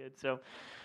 good. So,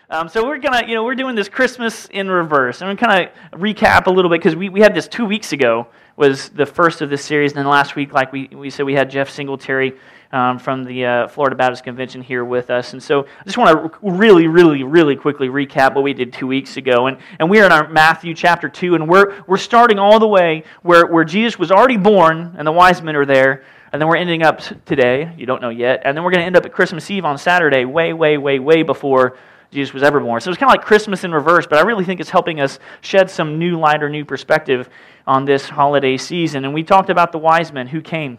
um, so we're gonna, you know, we're doing this Christmas in reverse, and we kind of recap a little bit because we, we had this two weeks ago was the first of this series, and then last week, like we, we said, we had Jeff Singletary um, from the uh, Florida Baptist Convention here with us, and so I just want to really, really, really quickly recap what we did two weeks ago, and and we are in our Matthew chapter two, and we're we're starting all the way where where Jesus was already born, and the wise men are there. And then we're ending up today, you don't know yet. And then we're going to end up at Christmas Eve on Saturday, way, way, way, way before Jesus was ever born. So it's kind of like Christmas in reverse, but I really think it's helping us shed some new light or new perspective on this holiday season. And we talked about the wise men who came.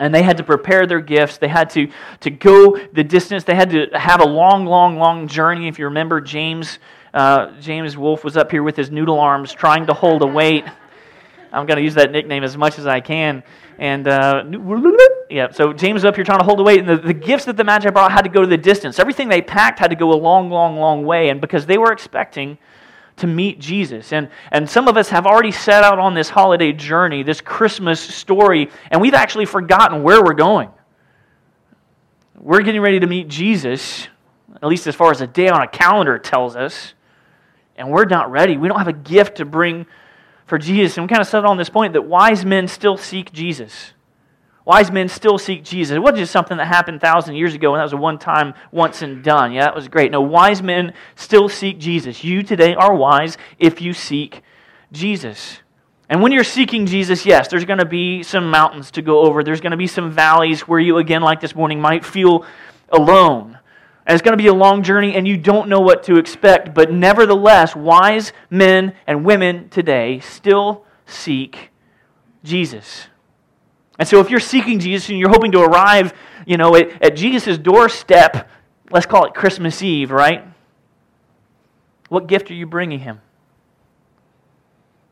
And they had to prepare their gifts. They had to, to go the distance. They had to have a long, long, long journey. If you remember, James, uh, James Wolf was up here with his noodle arms trying to hold a weight. I'm going to use that nickname as much as I can. And uh, yeah, so James up here trying to hold the weight, and the, the gifts that the Magi brought had to go to the distance. Everything they packed had to go a long, long, long way, and because they were expecting to meet Jesus. And, and some of us have already set out on this holiday journey, this Christmas story, and we've actually forgotten where we're going. We're getting ready to meet Jesus, at least as far as a day on a calendar tells us, and we're not ready. We don't have a gift to bring for Jesus. And we kind of settled on this point that wise men still seek Jesus. Wise men still seek Jesus. It wasn't just something that happened thousand years ago and that was a one time, once and done. Yeah, that was great. No, wise men still seek Jesus. You today are wise if you seek Jesus. And when you're seeking Jesus, yes, there's going to be some mountains to go over. There's going to be some valleys where you, again, like this morning, might feel alone. And it's going to be a long journey, and you don't know what to expect. But nevertheless, wise men and women today still seek Jesus. And so if you're seeking Jesus and you're hoping to arrive, you know, at, at Jesus' doorstep, let's call it Christmas Eve, right? What gift are you bringing him?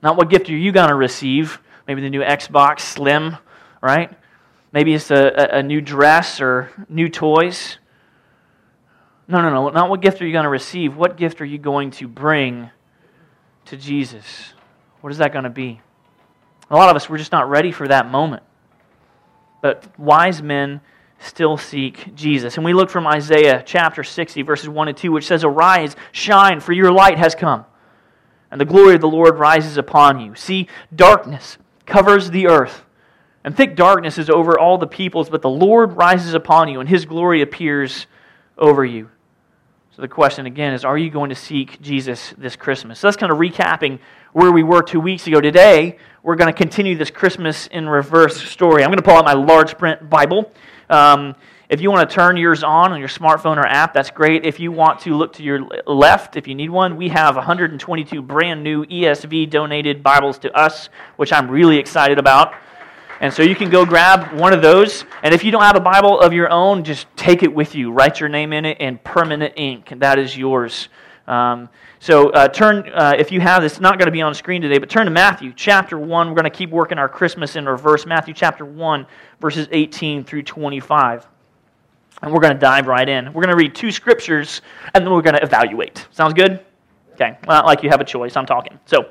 Not what gift are you going to receive? Maybe the new Xbox Slim, right? Maybe it's a, a, a new dress or new toys. No, no, no. Not what gift are you going to receive. What gift are you going to bring to Jesus? What is that going to be? A lot of us, we're just not ready for that moment. But wise men still seek Jesus. And we look from Isaiah chapter 60, verses 1 and 2, which says, Arise, shine, for your light has come, and the glory of the Lord rises upon you. See, darkness covers the earth, and thick darkness is over all the peoples, but the Lord rises upon you, and his glory appears over you. So the question again is Are you going to seek Jesus this Christmas? So that's kind of recapping where we were two weeks ago. Today, we're going to continue this Christmas in reverse story. I'm going to pull out my large print Bible. Um, if you want to turn yours on on your smartphone or app, that's great. If you want to look to your left, if you need one, we have 122 brand new ESV donated Bibles to us, which I'm really excited about. And so you can go grab one of those. And if you don't have a Bible of your own, just take it with you. Write your name in it in permanent ink. That is yours. Um, so uh, turn, uh, if you have it's not going to be on screen today, but turn to Matthew chapter 1. We're going to keep working our Christmas in reverse. Matthew chapter 1, verses 18 through 25. And we're going to dive right in. We're going to read two scriptures, and then we're going to evaluate. Sounds good? Okay. Well, like you have a choice. I'm talking. So.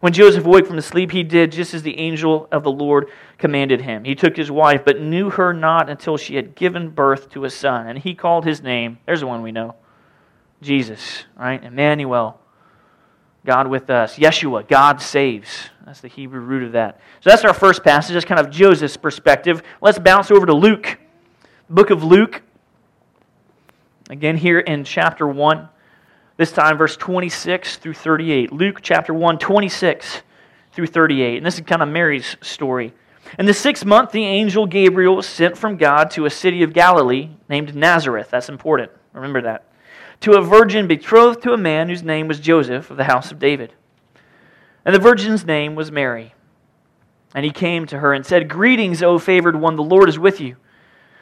When Joseph awoke from the sleep, he did just as the angel of the Lord commanded him. He took his wife, but knew her not until she had given birth to a son. And he called his name, there's the one we know, Jesus, right? Emmanuel, God with us. Yeshua, God saves. That's the Hebrew root of that. So that's our first passage. That's kind of Joseph's perspective. Let's bounce over to Luke, book of Luke. Again, here in chapter 1. This time, verse 26 through 38. Luke chapter 1, 26 through 38. And this is kind of Mary's story. In the sixth month, the angel Gabriel was sent from God to a city of Galilee named Nazareth. That's important. Remember that. To a virgin betrothed to a man whose name was Joseph of the house of David. And the virgin's name was Mary. And he came to her and said, Greetings, O favored one, the Lord is with you.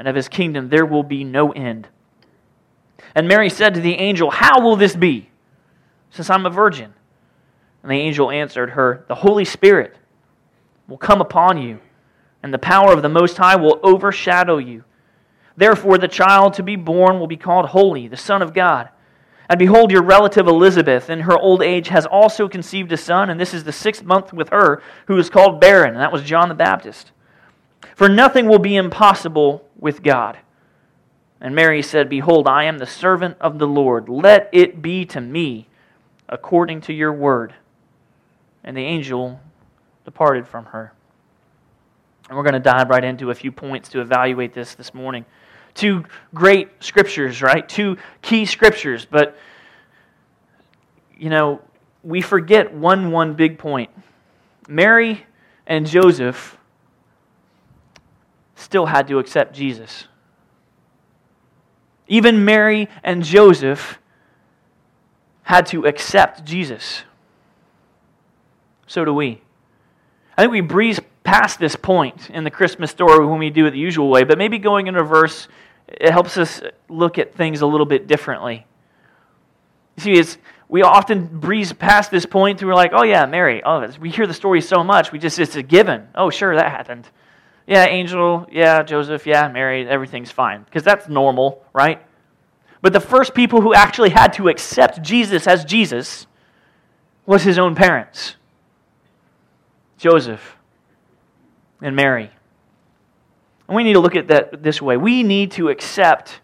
and of his kingdom there will be no end. And Mary said to the angel, How will this be, since I'm a virgin? And the angel answered her, The Holy Spirit will come upon you, and the power of the Most High will overshadow you. Therefore, the child to be born will be called Holy, the Son of God. And behold, your relative Elizabeth, in her old age, has also conceived a son, and this is the sixth month with her, who is called barren, and that was John the Baptist. For nothing will be impossible with God. And Mary said, Behold, I am the servant of the Lord. Let it be to me according to your word. And the angel departed from her. And we're going to dive right into a few points to evaluate this this morning. Two great scriptures, right? Two key scriptures, but you know, we forget one one big point. Mary and Joseph still had to accept Jesus. Even Mary and Joseph had to accept Jesus so do we. I think we breeze past this point in the Christmas story when we do it the usual way, but maybe going in reverse, it helps us look at things a little bit differently. You see, it's, we often breeze past this point to we're like, oh yeah, Mary. Oh, we hear the story so much, we just it's a given. Oh, sure, that happened. Yeah, angel. Yeah, Joseph. Yeah, Mary. Everything's fine because that's normal, right? But the first people who actually had to accept Jesus as Jesus was his own parents. Joseph and Mary. And we need to look at that this way. We need to accept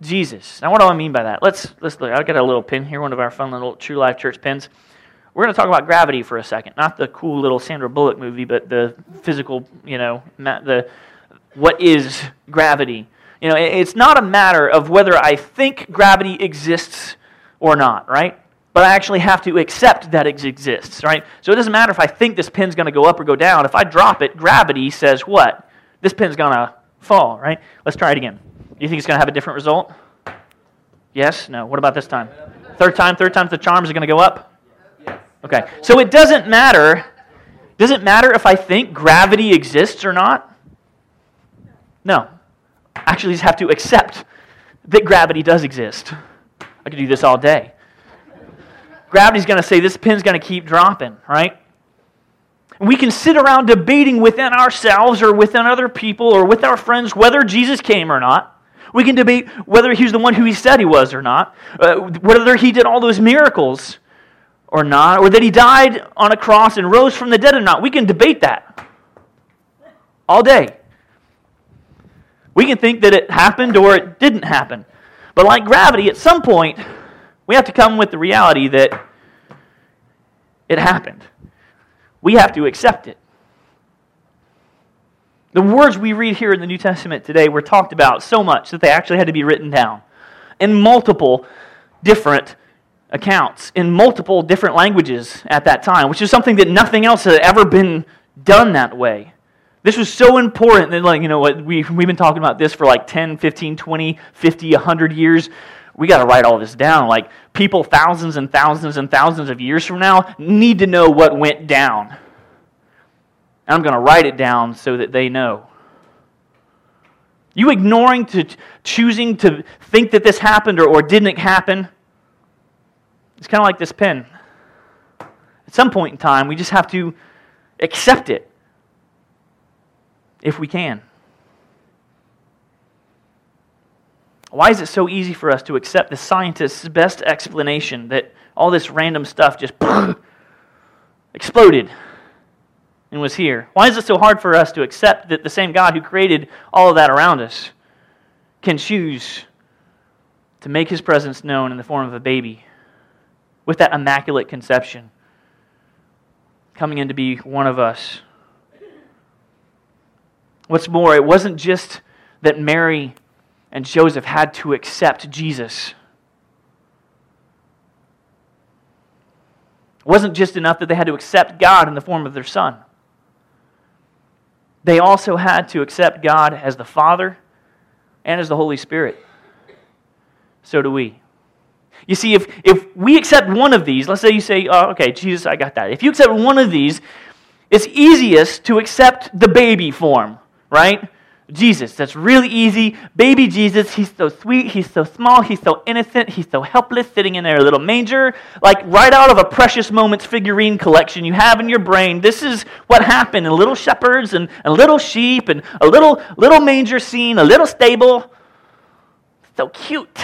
Jesus. Now, what do I mean by that? Let's, let's look. I've got a little pin here, one of our fun little True Life Church pins. We're going to talk about gravity for a second. Not the cool little Sandra Bullock movie, but the physical, you know, the what is gravity. You know, it's not a matter of whether I think gravity exists or not, right? but I actually have to accept that it exists, right? So it doesn't matter if I think this pin's going to go up or go down. If I drop it, gravity says what? This pin's going to fall, right? Let's try it again. Do you think it's going to have a different result? Yes? No? What about this time? Third time? Third time's the charm is going to go up? Okay. So it doesn't matter. Does it matter if I think gravity exists or not? No. I actually just have to accept that gravity does exist. I could do this all day gravity's going to say this pin's going to keep dropping, right? We can sit around debating within ourselves or within other people or with our friends whether Jesus came or not. We can debate whether he's the one who he said he was or not, uh, whether he did all those miracles or not, or that he died on a cross and rose from the dead or not. We can debate that all day. We can think that it happened or it didn't happen. But like gravity, at some point, we have to come with the reality that it happened. We have to accept it. The words we read here in the New Testament today were talked about so much that they actually had to be written down in multiple different accounts, in multiple different languages at that time, which is something that nothing else had ever been done that way. This was so important that, like, you know, what we, we've been talking about this for like 10, 15, 20, 50, 100 years we got to write all this down. Like, people thousands and thousands and thousands of years from now need to know what went down. And I'm going to write it down so that they know. You ignoring to choosing to think that this happened or, or didn't happen, it's kind of like this pen. At some point in time, we just have to accept it if we can. Why is it so easy for us to accept the scientist's best explanation that all this random stuff just exploded? and was here? Why is it so hard for us to accept that the same God who created all of that around us can choose to make his presence known in the form of a baby with that immaculate conception coming in to be one of us? What's more, it wasn't just that Mary and Joseph had to accept Jesus. It wasn't just enough that they had to accept God in the form of their son. They also had to accept God as the Father and as the Holy Spirit. So do we. You see, if, if we accept one of these, let's say you say, oh, okay, Jesus, I got that. If you accept one of these, it's easiest to accept the baby form, right? Jesus. That's really easy. Baby Jesus, he's so sweet, he's so small, he's so innocent, he's so helpless, sitting in their little manger. Like right out of a Precious Moments figurine collection you have in your brain. This is what happened in little shepherds and, and little sheep and a little, little manger scene, a little stable. So cute.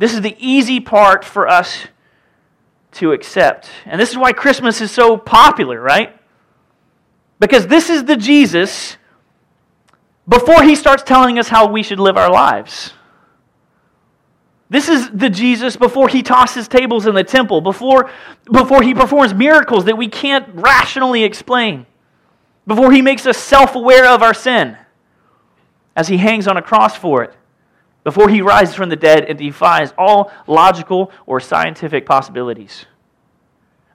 This is the easy part for us to accept. And this is why Christmas is so popular, right? Because this is the Jesus before he starts telling us how we should live our lives. This is the Jesus before he tosses tables in the temple, before, before he performs miracles that we can't rationally explain, before he makes us self aware of our sin as he hangs on a cross for it, before he rises from the dead and defies all logical or scientific possibilities.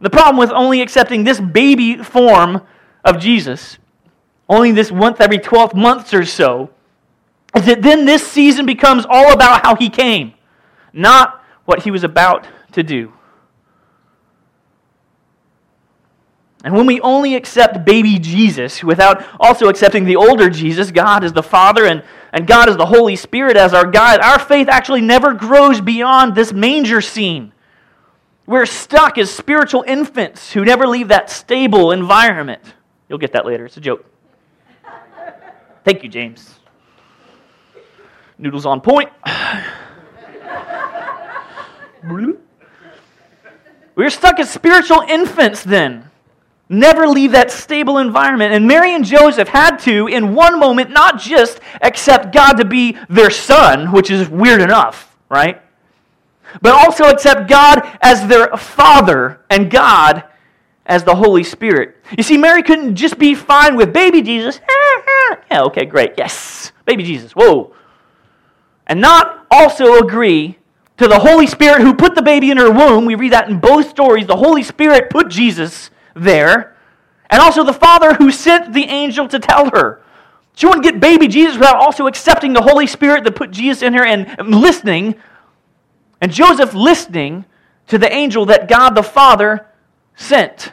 The problem with only accepting this baby form of Jesus only this once every 12 months or so, is that then this season becomes all about how he came, not what he was about to do. And when we only accept baby Jesus without also accepting the older Jesus, God is the Father and, and God is the Holy Spirit as our guide, our faith actually never grows beyond this manger scene. We're stuck as spiritual infants who never leave that stable environment. You'll get that later. It's a joke. Thank you, James. Noodles on point. We're stuck as spiritual infants then. Never leave that stable environment. And Mary and Joseph had to, in one moment, not just accept God to be their son, which is weird enough, right? But also accept God as their father and God as the Holy Spirit. You see, Mary couldn't just be fine with baby Jesus. yeah, okay, great. Yes, baby Jesus. Whoa. And not also agree to the Holy Spirit who put the baby in her womb. We read that in both stories. The Holy Spirit put Jesus there. And also the Father who sent the angel to tell her. She wouldn't get baby Jesus without also accepting the Holy Spirit that put Jesus in her and listening. And Joseph listening to the angel that God the Father sent.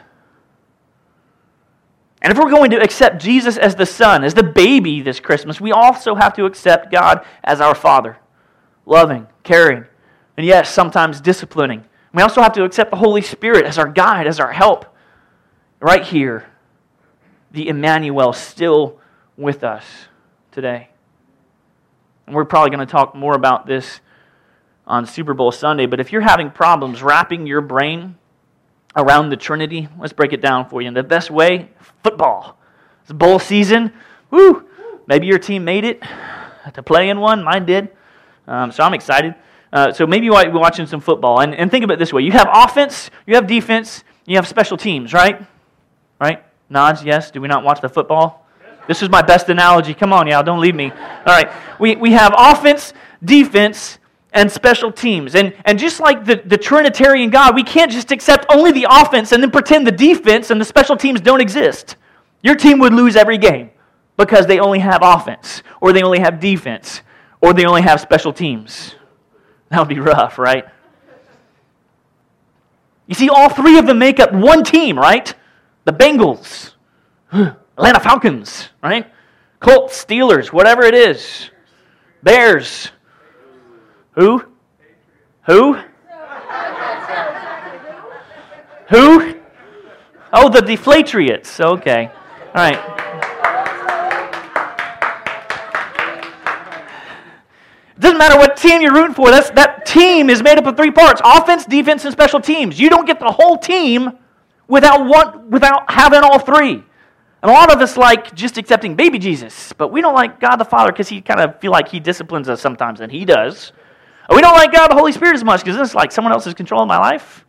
And if we're going to accept Jesus as the Son, as the baby this Christmas, we also have to accept God as our Father, loving, caring, and yes, sometimes disciplining. We also have to accept the Holy Spirit as our guide, as our help. Right here, the Emmanuel still with us today. And we're probably going to talk more about this on Super Bowl Sunday, but if you're having problems wrapping your brain around the Trinity. Let's break it down for you. And the best way, football. It's bowl season. Woo! Maybe your team made it to play in one. Mine did. Um, so I'm excited. Uh, so maybe you're watching some football. And, and think of it this way you have offense, you have defense, you have special teams, right? Right? Nods, yes. Do we not watch the football? This is my best analogy. Come on, y'all. Don't leave me. All right. We, we have offense, defense, and special teams. And, and just like the, the Trinitarian God, we can't just accept only the offense and then pretend the defense and the special teams don't exist. Your team would lose every game because they only have offense, or they only have defense, or they only have special teams. That would be rough, right? You see, all three of them make up one team, right? The Bengals, Atlanta Falcons, right? Colts, Steelers, whatever it is. Bears, who? Who? Who? Oh, the Deflatriots. Okay. All right. It doesn't matter what team you're rooting for. That's, that team is made up of three parts offense, defense, and special teams. You don't get the whole team without, one, without having all three. And a lot of us like just accepting baby Jesus, but we don't like God the Father because he kind of feel like he disciplines us sometimes, and he does. we don't like God the Holy Spirit as much because it's like someone else is controlling my life,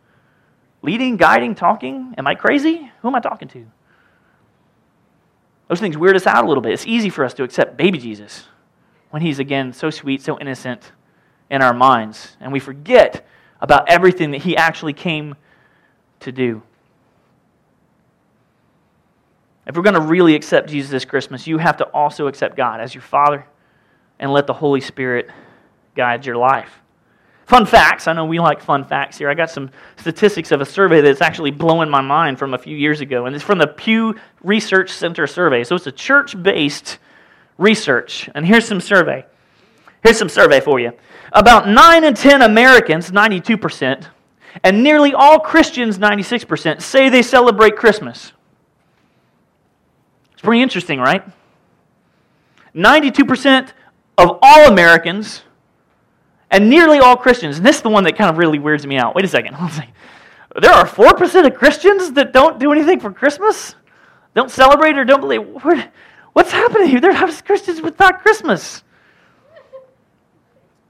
leading, guiding, talking. Am I crazy? Who am I talking to? Those things weird us out a little bit. It's easy for us to accept baby Jesus when he's, again, so sweet, so innocent in our minds. And we forget about everything that he actually came to do. If we're going to really accept Jesus this Christmas, you have to also accept God as your Father and let the Holy Spirit guide your life. Fun facts. I know we like fun facts here. I got some statistics of a survey that's actually blowing my mind from a few years ago, and it's from the Pew Research Center survey. So it's a church based research. And here's some survey. Here's some survey for you. About 9 in 10 Americans, 92%, and nearly all Christians, 96%, say they celebrate Christmas. It's pretty interesting, right? 92% of all Americans and nearly all Christians, and this is the one that kind of really weirds me out. Wait a second. there are 4% of Christians that don't do anything for Christmas? Don't celebrate or don't believe. What's happening here? There are Christians without Christmas.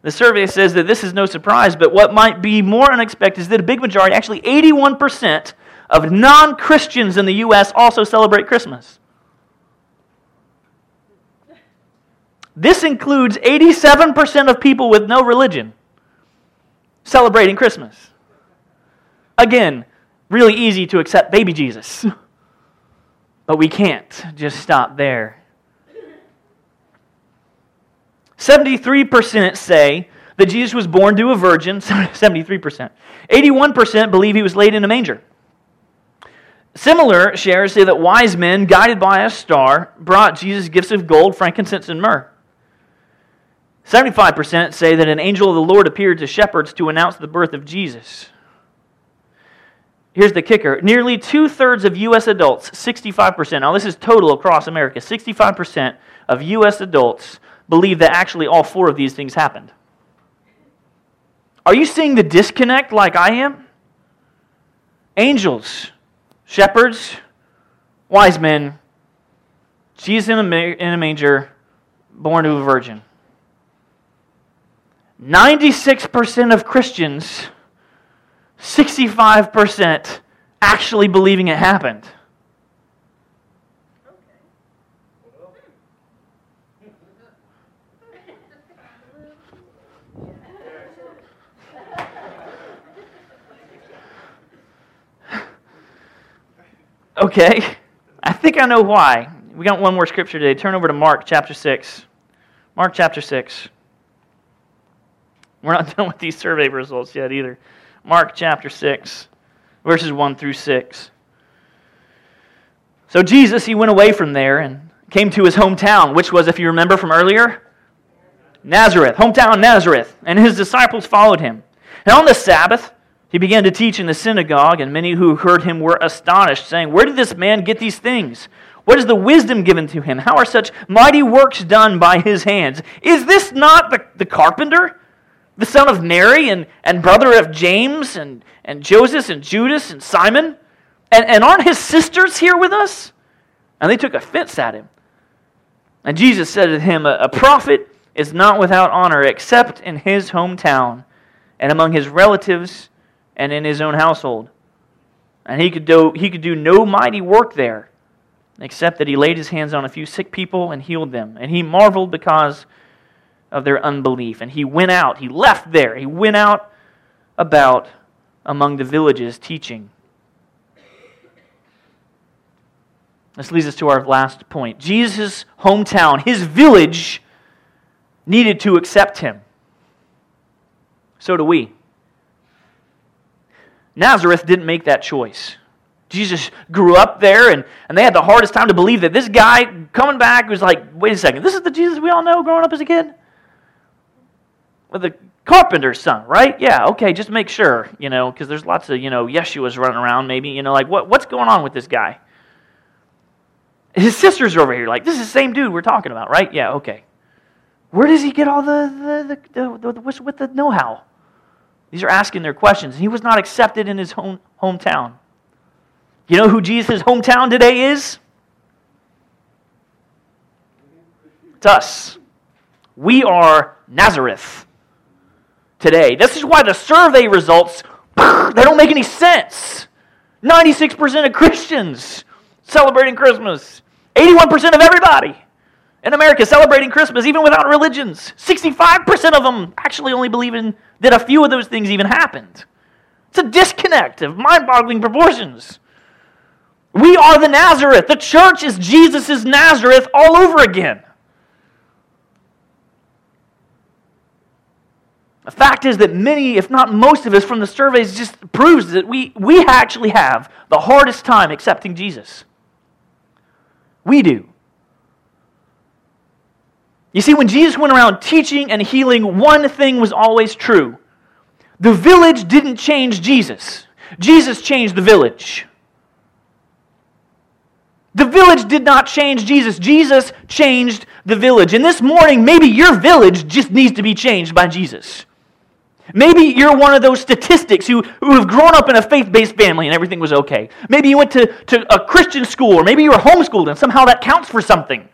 The survey says that this is no surprise, but what might be more unexpected is that a big majority, actually 81%, of non Christians in the U.S. also celebrate Christmas. This includes 87% of people with no religion celebrating Christmas. Again, really easy to accept baby Jesus. But we can't just stop there. 73% say that Jesus was born to a virgin, 73%. 81% believe he was laid in a manger. Similar shares say that wise men, guided by a star, brought Jesus gifts of gold, frankincense, and myrrh. 75% say that an angel of the Lord appeared to shepherds to announce the birth of Jesus. Here's the kicker nearly two thirds of U.S. adults, 65%, now this is total across America, 65% of U.S. adults believe that actually all four of these things happened. Are you seeing the disconnect like I am? Angels, shepherds, wise men, Jesus in a, manger, born to a virgin. 96% of Christians, 65% actually believing it happened. Okay, I think I know why. We got one more scripture today. Turn over to Mark chapter 6. Mark chapter 6. We're not done with these survey results yet either. Mark chapter 6, verses 1 through 6. So Jesus, he went away from there and came to his hometown, which was, if you remember from earlier, Nazareth, hometown Nazareth. And his disciples followed him. And on the Sabbath, he began to teach in the synagogue, and many who heard him were astonished, saying, Where did this man get these things? What is the wisdom given to him? How are such mighty works done by his hands? Is this not the, the carpenter? The son of Mary and, and brother of James and, and Joseph and Judas and Simon? And, and aren't his sisters here with us? And they took offense at him. And Jesus said to him, A, prophet is not without honor except in his hometown and among his relatives and in his own household. And he could do, he could do no mighty work there except that he laid his hands on a few sick people and healed them. And he marveled because of their unbelief. And he went out, he left there, he went out about among the villages teaching. This leads us to our last point. Jesus' hometown, his village, needed to accept him. So do we. Nazareth didn't make that choice. Jesus grew up there, and, and they had the hardest time to believe that this guy coming back was like, wait a second, this is the Jesus we all know growing up as a kid? The carpenter's son, right? Yeah, okay, just make sure, you know, because there's lots of, you know, Yeshua's running around, maybe, you know, like, what, what's going on with this guy? His sisters are over here, like, this is the same dude we're talking about, right? Yeah, okay. Where does he get all the, the, the, the, the with the know how? These are asking their questions. He was not accepted in his home, hometown. You know who Jesus' hometown today is? It's us. We are Nazareth today. This is why the survey results they don't make any sense. 96% of Christians celebrating Christmas. 81% of everybody in America celebrating Christmas, even without religions. 65% of them actually only believe in that a few of those things even happened. It's a disconnect of mind boggling proportions. We are the Nazareth. The church is Jesus' Nazareth all over again. The fact is that many, if not most of us from the surveys, just proves that we, we actually have the hardest time accepting Jesus. We do. You see, when Jesus went around teaching and healing, one thing was always true the village didn't change Jesus, Jesus changed the village. The village did not change Jesus. Jesus changed the village. And this morning, maybe your village just needs to be changed by Jesus. Maybe you're one of those statistics who, who have grown up in a faith based family and everything was okay. Maybe you went to, to a Christian school, or maybe you were homeschooled and somehow that counts for something.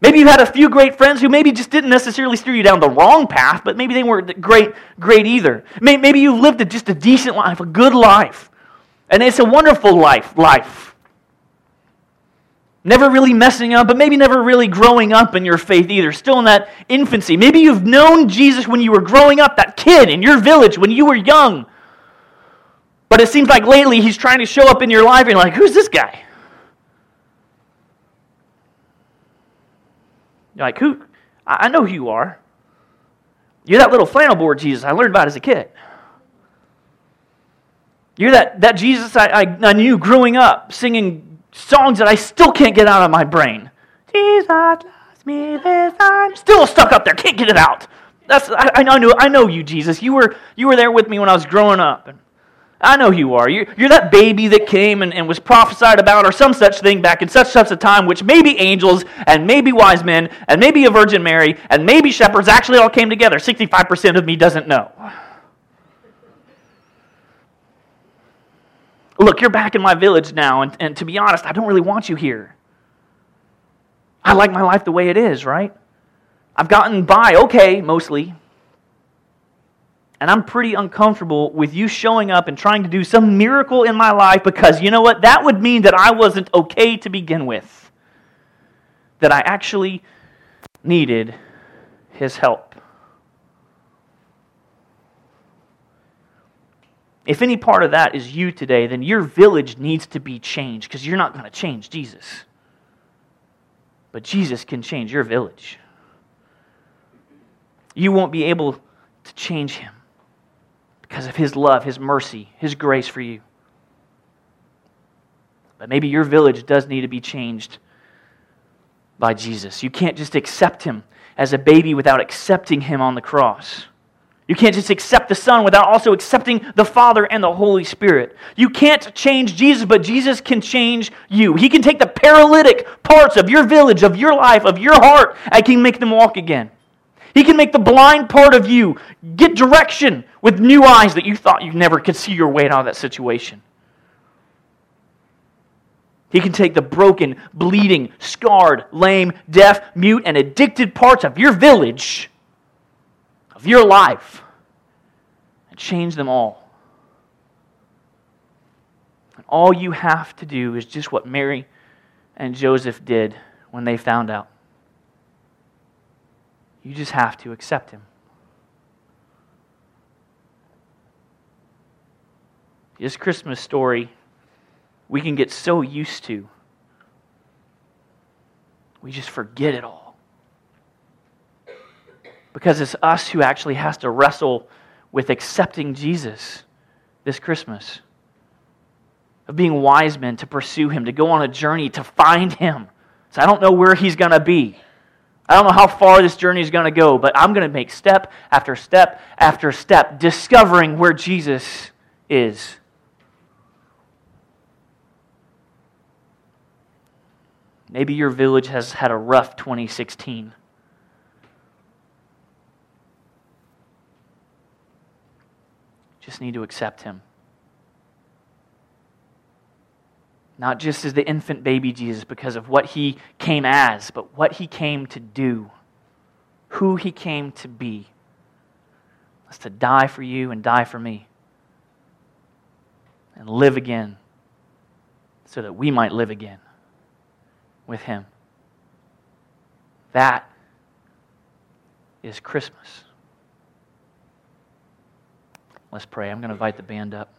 Maybe you had a few great friends who maybe just didn't necessarily steer you down the wrong path, but maybe they weren't great, great either. Maybe you lived just a decent life, a good life. And it's a wonderful life, life never really messing up, but maybe never really growing up in your faith either, still in that infancy. Maybe you've known Jesus when you were growing up, that kid in your village when you were young. But it seems like lately he's trying to show up in your life and you're like, who's this guy? You're like, who? I know who you are. You're that little flannel board Jesus I learned about as a kid. You're that, that Jesus I, I, I knew growing up, singing songs that I still can't get out of my brain. Jesus loves me this. Still stuck up there, can't get it out. That's I, I know I know you, Jesus. You were you were there with me when I was growing up. And I know you are. You're, you're that baby that came and, and was prophesied about, or some such thing back in such such a time, which maybe angels and maybe wise men and maybe a Virgin Mary and maybe shepherds actually all came together. 65% of me doesn't know. Look, you're back in my village now, and, and to be honest, I don't really want you here. I like my life the way it is, right? I've gotten by okay, mostly. And I'm pretty uncomfortable with you showing up and trying to do some miracle in my life because you know what? That would mean that I wasn't okay to begin with. That I actually needed his help. If any part of that is you today, then your village needs to be changed because you're not going to change Jesus. But Jesus can change your village. You won't be able to change him because of his love, his mercy, his grace for you. But maybe your village does need to be changed by Jesus. You can't just accept him as a baby without accepting him on the cross. You can't just accept the Son without also accepting the Father and the Holy Spirit. You can't change Jesus, but Jesus can change you. He can take the paralytic parts of your village, of your life, of your heart, and can make them walk again. He can make the blind part of you get direction with new eyes that you thought you never could see your way out of that situation. He can take the broken, bleeding, scarred, lame, deaf, mute, and addicted parts of your village of your life and change them all. And all you have to do is just what Mary and Joseph did when they found out. You just have to accept him. This Christmas story, we can get so used to. We just forget it all because it's us who actually has to wrestle with accepting Jesus this Christmas. Of being wise men to pursue him, to go on a journey to find him. So I don't know where he's going to be. I don't know how far this journey is going to go, but I'm going to make step after step after step discovering where Jesus is. Maybe your village has had a rough 2016. Just need to accept Him. Not just as the infant baby Jesus because of what he came as, but what he came to do, who he came to be. That's to die for you and die for me and live again so that we might live again with him. That is Christmas. Let's pray. I'm going to invite the band up.